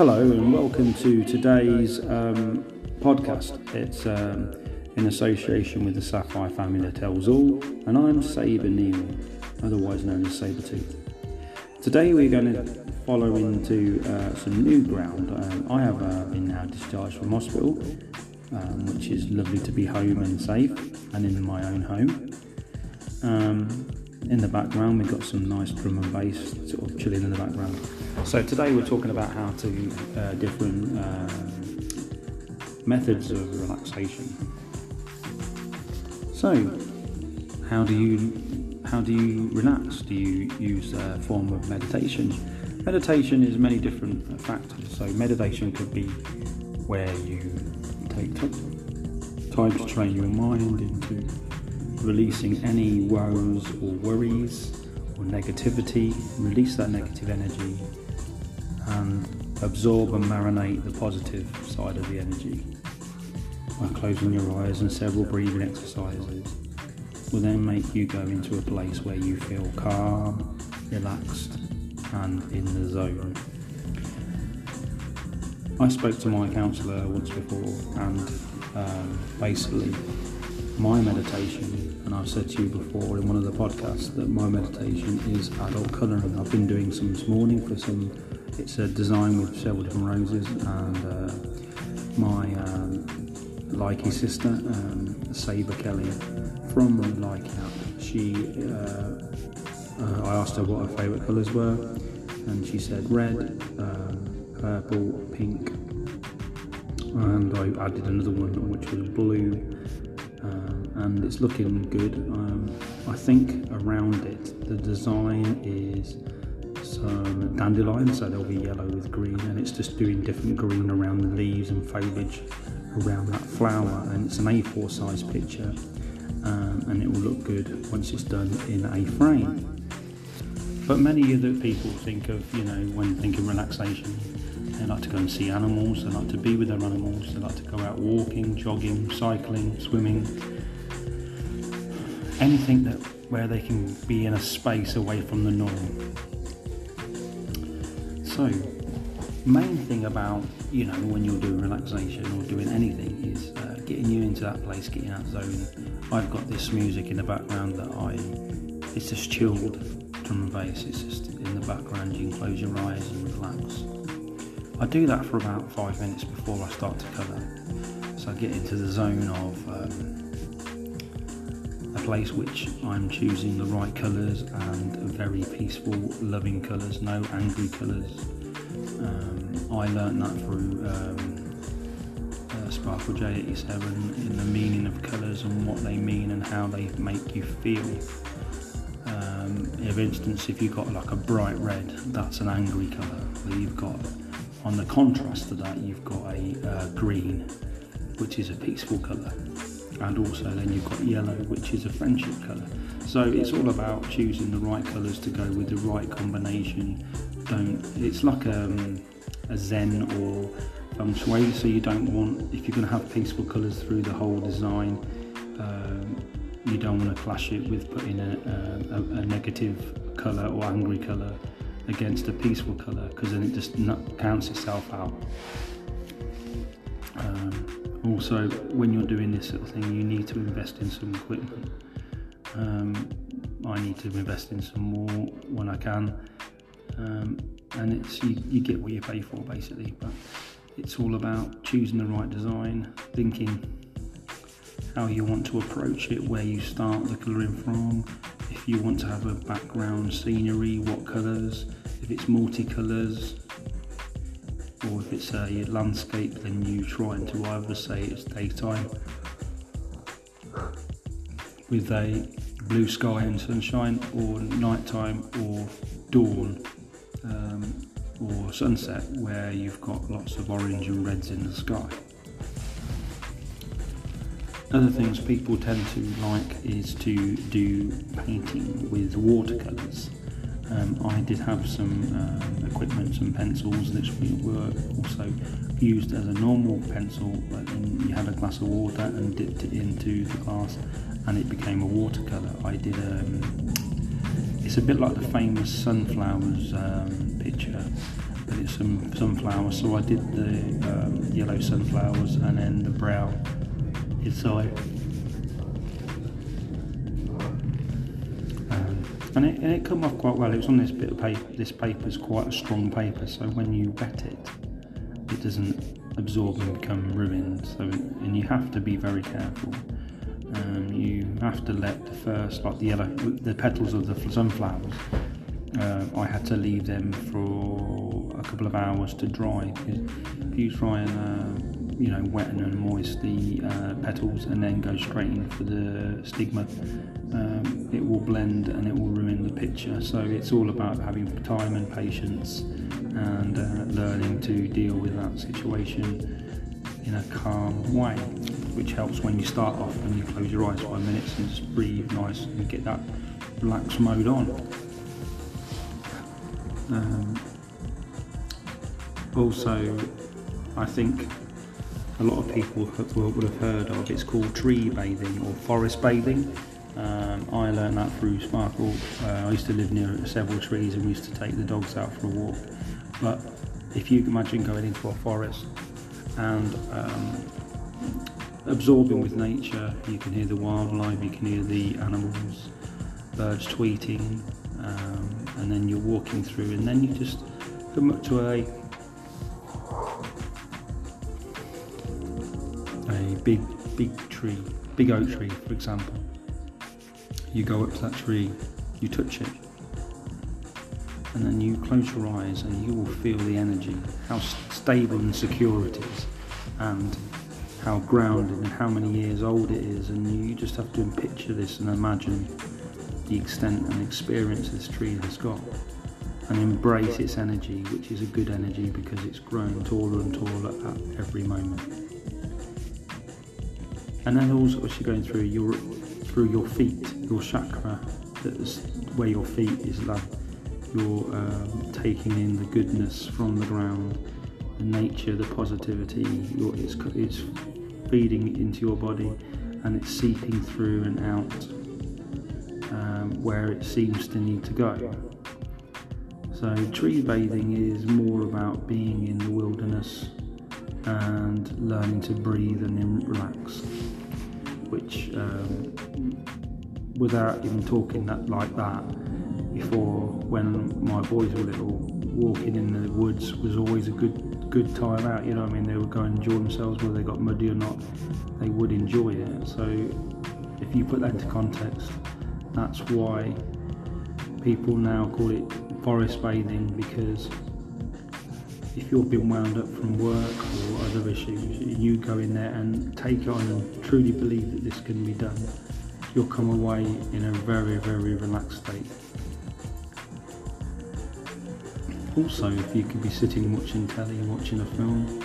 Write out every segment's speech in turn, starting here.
Hello and welcome to today's um, podcast. It's um, in association with the Sapphire Family that tells all, and I'm Saber Neal, otherwise known as Sabertooth. Today we're going to follow into uh, some new ground. Um, I have uh, been now discharged from hospital, um, which is lovely to be home and safe, and in my own home. Um, in the background, we've got some nice drum and bass sort of chilling in the background. So today we're talking about how to uh, different um, methods of relaxation. So, how do you how do you relax? Do you use a form of meditation? Meditation is many different factors. So meditation could be where you take time to train your mind into releasing any woes or worries or negativity, release that negative energy and absorb and marinate the positive side of the energy by closing your eyes and several breathing exercises will then make you go into a place where you feel calm, relaxed and in the zone. I spoke to my counsellor once before and um, basically my meditation, and I've said to you before in one of the podcasts that my meditation is adult colouring. I've been doing some this morning for some, it's a design with several different roses, and uh, my um, Likee sister, um, Saber Kelly from Likee app, she, uh, uh, I asked her what her favourite colours were, and she said red, um, purple, pink, and I added another one which was blue and it's looking good. Um, I think around it the design is some dandelion, so they'll be yellow with green, and it's just doing different green around the leaves and foliage around that flower. And it's an A4 size picture, um, and it will look good once it's done in a frame. But many other people think of, you know, when thinking relaxation, they like to go and see animals, they like to be with their animals, they like to go out walking, jogging, cycling, swimming. Anything that where they can be in a space away from the norm. So, main thing about you know when you're doing relaxation or doing anything is uh, getting you into that place, getting that zone. I've got this music in the background that I it's just chilled drum and bass. It's just in the background. You can close your eyes and relax. I do that for about five minutes before I start to colour. So I get into the zone of um, place which I'm choosing the right colours and very peaceful, loving colours, no angry colours. Um, I learned that through um, uh, Sparkle J87 in the meaning of colours and what they mean and how they make you feel. Um, for instance, if you've got like a bright red, that's an angry colour. Where you've got on the contrast to that, you've got a uh, green, which is a peaceful colour, and also then you've got yellow, which is a friendship colour. So it's all about choosing the right colours to go with the right combination. Don't. It's like um, a Zen or feng shui. So you don't want if you're going to have peaceful colours through the whole design. Um, you don't want to clash it with putting a, a, a negative colour or angry colour against a peaceful colour because then it just counts itself out. Um, also, when you're doing this sort of thing, you need to invest in some equipment. Um, I need to invest in some more when I can, um, and it's you, you get what you pay for basically. But it's all about choosing the right design, thinking how you want to approach it, where you start the colouring from, if you want to have a background scenery, what colours, if it's multicolours, or if it's a landscape, then you try and to either say it's daytime with a blue sky and sunshine, or nighttime, or dawn, um, or sunset, where you've got lots of orange and reds in the sky. Other things people tend to like is to do painting with watercolours. Um, I did have some um, equipment, some pencils which were also used as a normal pencil, you had a glass of water and dipped it into the glass and it became a watercolour. I did um, it's a bit like the famous sunflowers um, picture but it's some sunflowers. So I did the um, yellow sunflowers and then the brow inside. And it, and it come off quite well. It was on this bit of paper. This paper is quite a strong paper, so when you wet it, it doesn't absorb and become ruined. So and you have to be very careful. Um, you have to let the first, like the yellow, the petals of the sunflowers. Uh, I had to leave them for a couple of hours to dry if you try and uh, you know wet and moist the uh, petals and then go straight in for the stigma, um, it will blend and it will ruin the picture. So it's all about having time and patience and uh, learning to deal with that situation in a calm way, which helps when you start off and you close your eyes five minutes and just breathe nice and get that relax mode on. Um, also, I think a lot of people would have heard of it's called tree bathing or forest bathing. Um, I learned that through Sparkle. Uh, I used to live near several trees and we used to take the dogs out for a walk. But if you imagine going into a forest and um, absorbing with nature, you can hear the wildlife, you can hear the animals, birds tweeting, um, and then you're walking through, and then you just come up to a big big tree, big oak tree, for example. You go up to that tree, you touch it, and then you close your eyes and you will feel the energy, how stable and secure it is, and how grounded and how many years old it is. And you just have to picture this and imagine the extent and experience this tree has got. And embrace its energy, which is a good energy because it's grown taller and taller at every moment. And then also as you're going through your through your feet, your chakra, that's where your feet is like you're um, taking in the goodness from the ground, the nature, the positivity. It's, it's feeding into your body and it's seeping through and out um, where it seems to need to go. So, tree bathing is more about being in the wilderness and learning to breathe and relax, which, um, without even talking that like that, before when my boys were little, walking in the woods was always a good good time out. You know, I mean, they would go and enjoy themselves, whether they got muddy or not, they would enjoy it. So, if you put that into context, that's why people now call it forest bathing because if you've been wound up from work or other issues, you go in there and take on and truly believe that this can be done, you'll come away in a very, very relaxed state. Also, if you could be sitting watching telly, watching a film,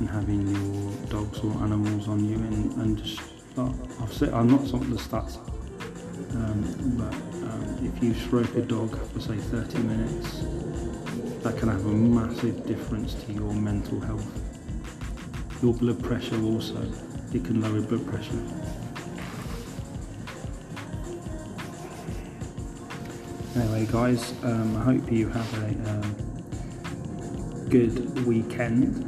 and having your dogs or animals on you, and, and just start. I've said I'm not something the stats, um, but um, if you stroke a dog for say 30 minutes, that can have a massive difference to your mental health. Your blood pressure also, it can lower blood pressure. Anyway, guys, um, I hope you have a um, good weekend.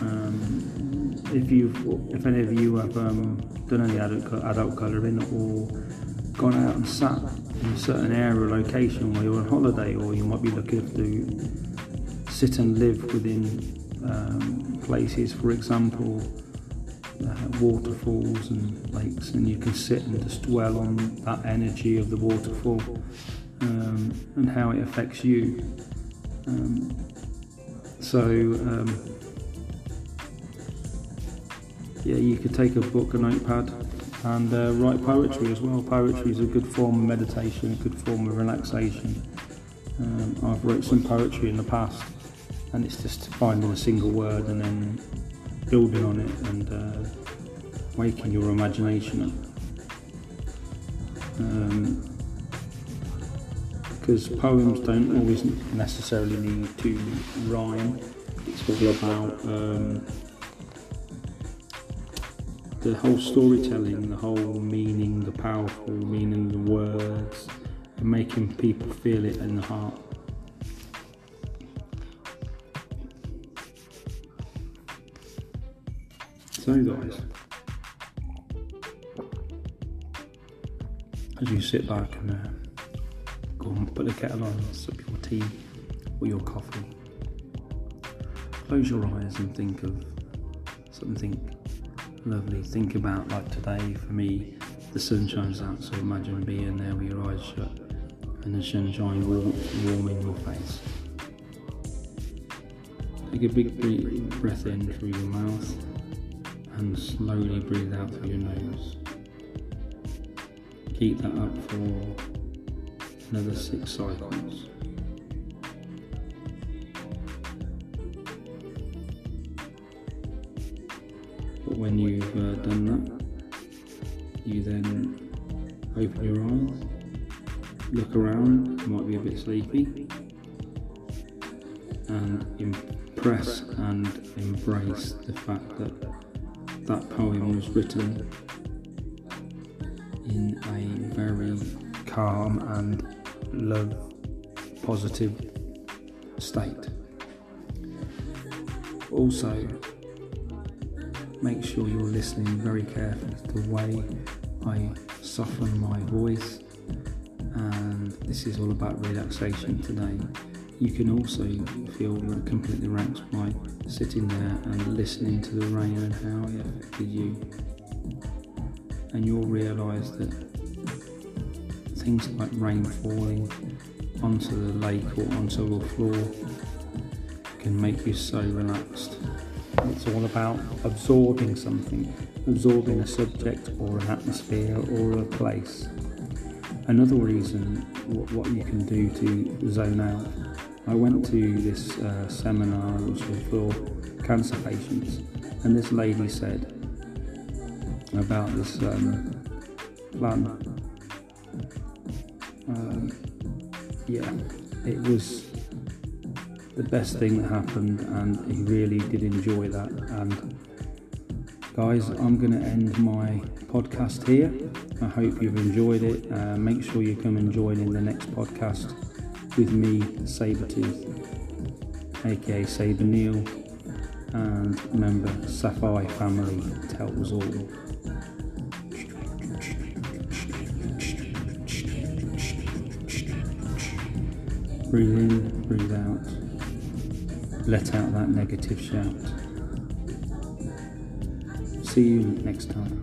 Um, if you, if any of you have um, done any adult, adult colouring or gone out and sat in a certain area or location where you're on holiday, or you might be looking to sit and live within um, places, for example, uh, waterfalls and lakes, and you can sit and just dwell on that energy of the waterfall um, and how it affects you. Um, so, um, yeah, you could take a book, a notepad, and uh, write poetry as well. Poetry is a good form of meditation, a good form of relaxation. Um, I've wrote some poetry in the past, and it's just finding a single word and then building on it and uh, waking your imagination up. Um, because poems don't always necessarily need to rhyme. It's all about um, the whole storytelling, the whole meaning, the powerful meaning of the words, and making people feel it in the heart. So, guys, as you sit back and uh, go and put the kettle on, sip your tea or your coffee, close your eyes and think of something lovely. Think about like today for me, the sun shines out, so imagine being there with your eyes shut and the sunshine warm, warming your face. Take a big breath in through your mouth and slowly breathe out through your nose. Keep that up for another six cycles. But when you've uh, done that, you then open your eyes, look around, you might be a bit sleepy, and impress and embrace the fact that that poem was written in a very calm and love positive state. Also, make sure you're listening very carefully to the way I soften my voice, and this is all about relaxation today. You can also feel completely relaxed by sitting there and listening to the rain and how it affected you. And you'll realise that things like rain falling onto the lake or onto the floor can make you so relaxed. It's all about absorbing something, absorbing a subject or an atmosphere or a place. Another reason what, what you can do to zone out I went to this uh, seminar which was for cancer patients, and this lady said about this um, plan. Um, yeah, it was the best thing that happened, and he really did enjoy that. And guys, I'm going to end my podcast here. I hope you've enjoyed it. Uh, make sure you come and join in the next podcast with me, Sabretooth, aka Saber Neil, and member Sapphire family tells all. Breathe in, breathe out. Let out that negative shout. See you next time.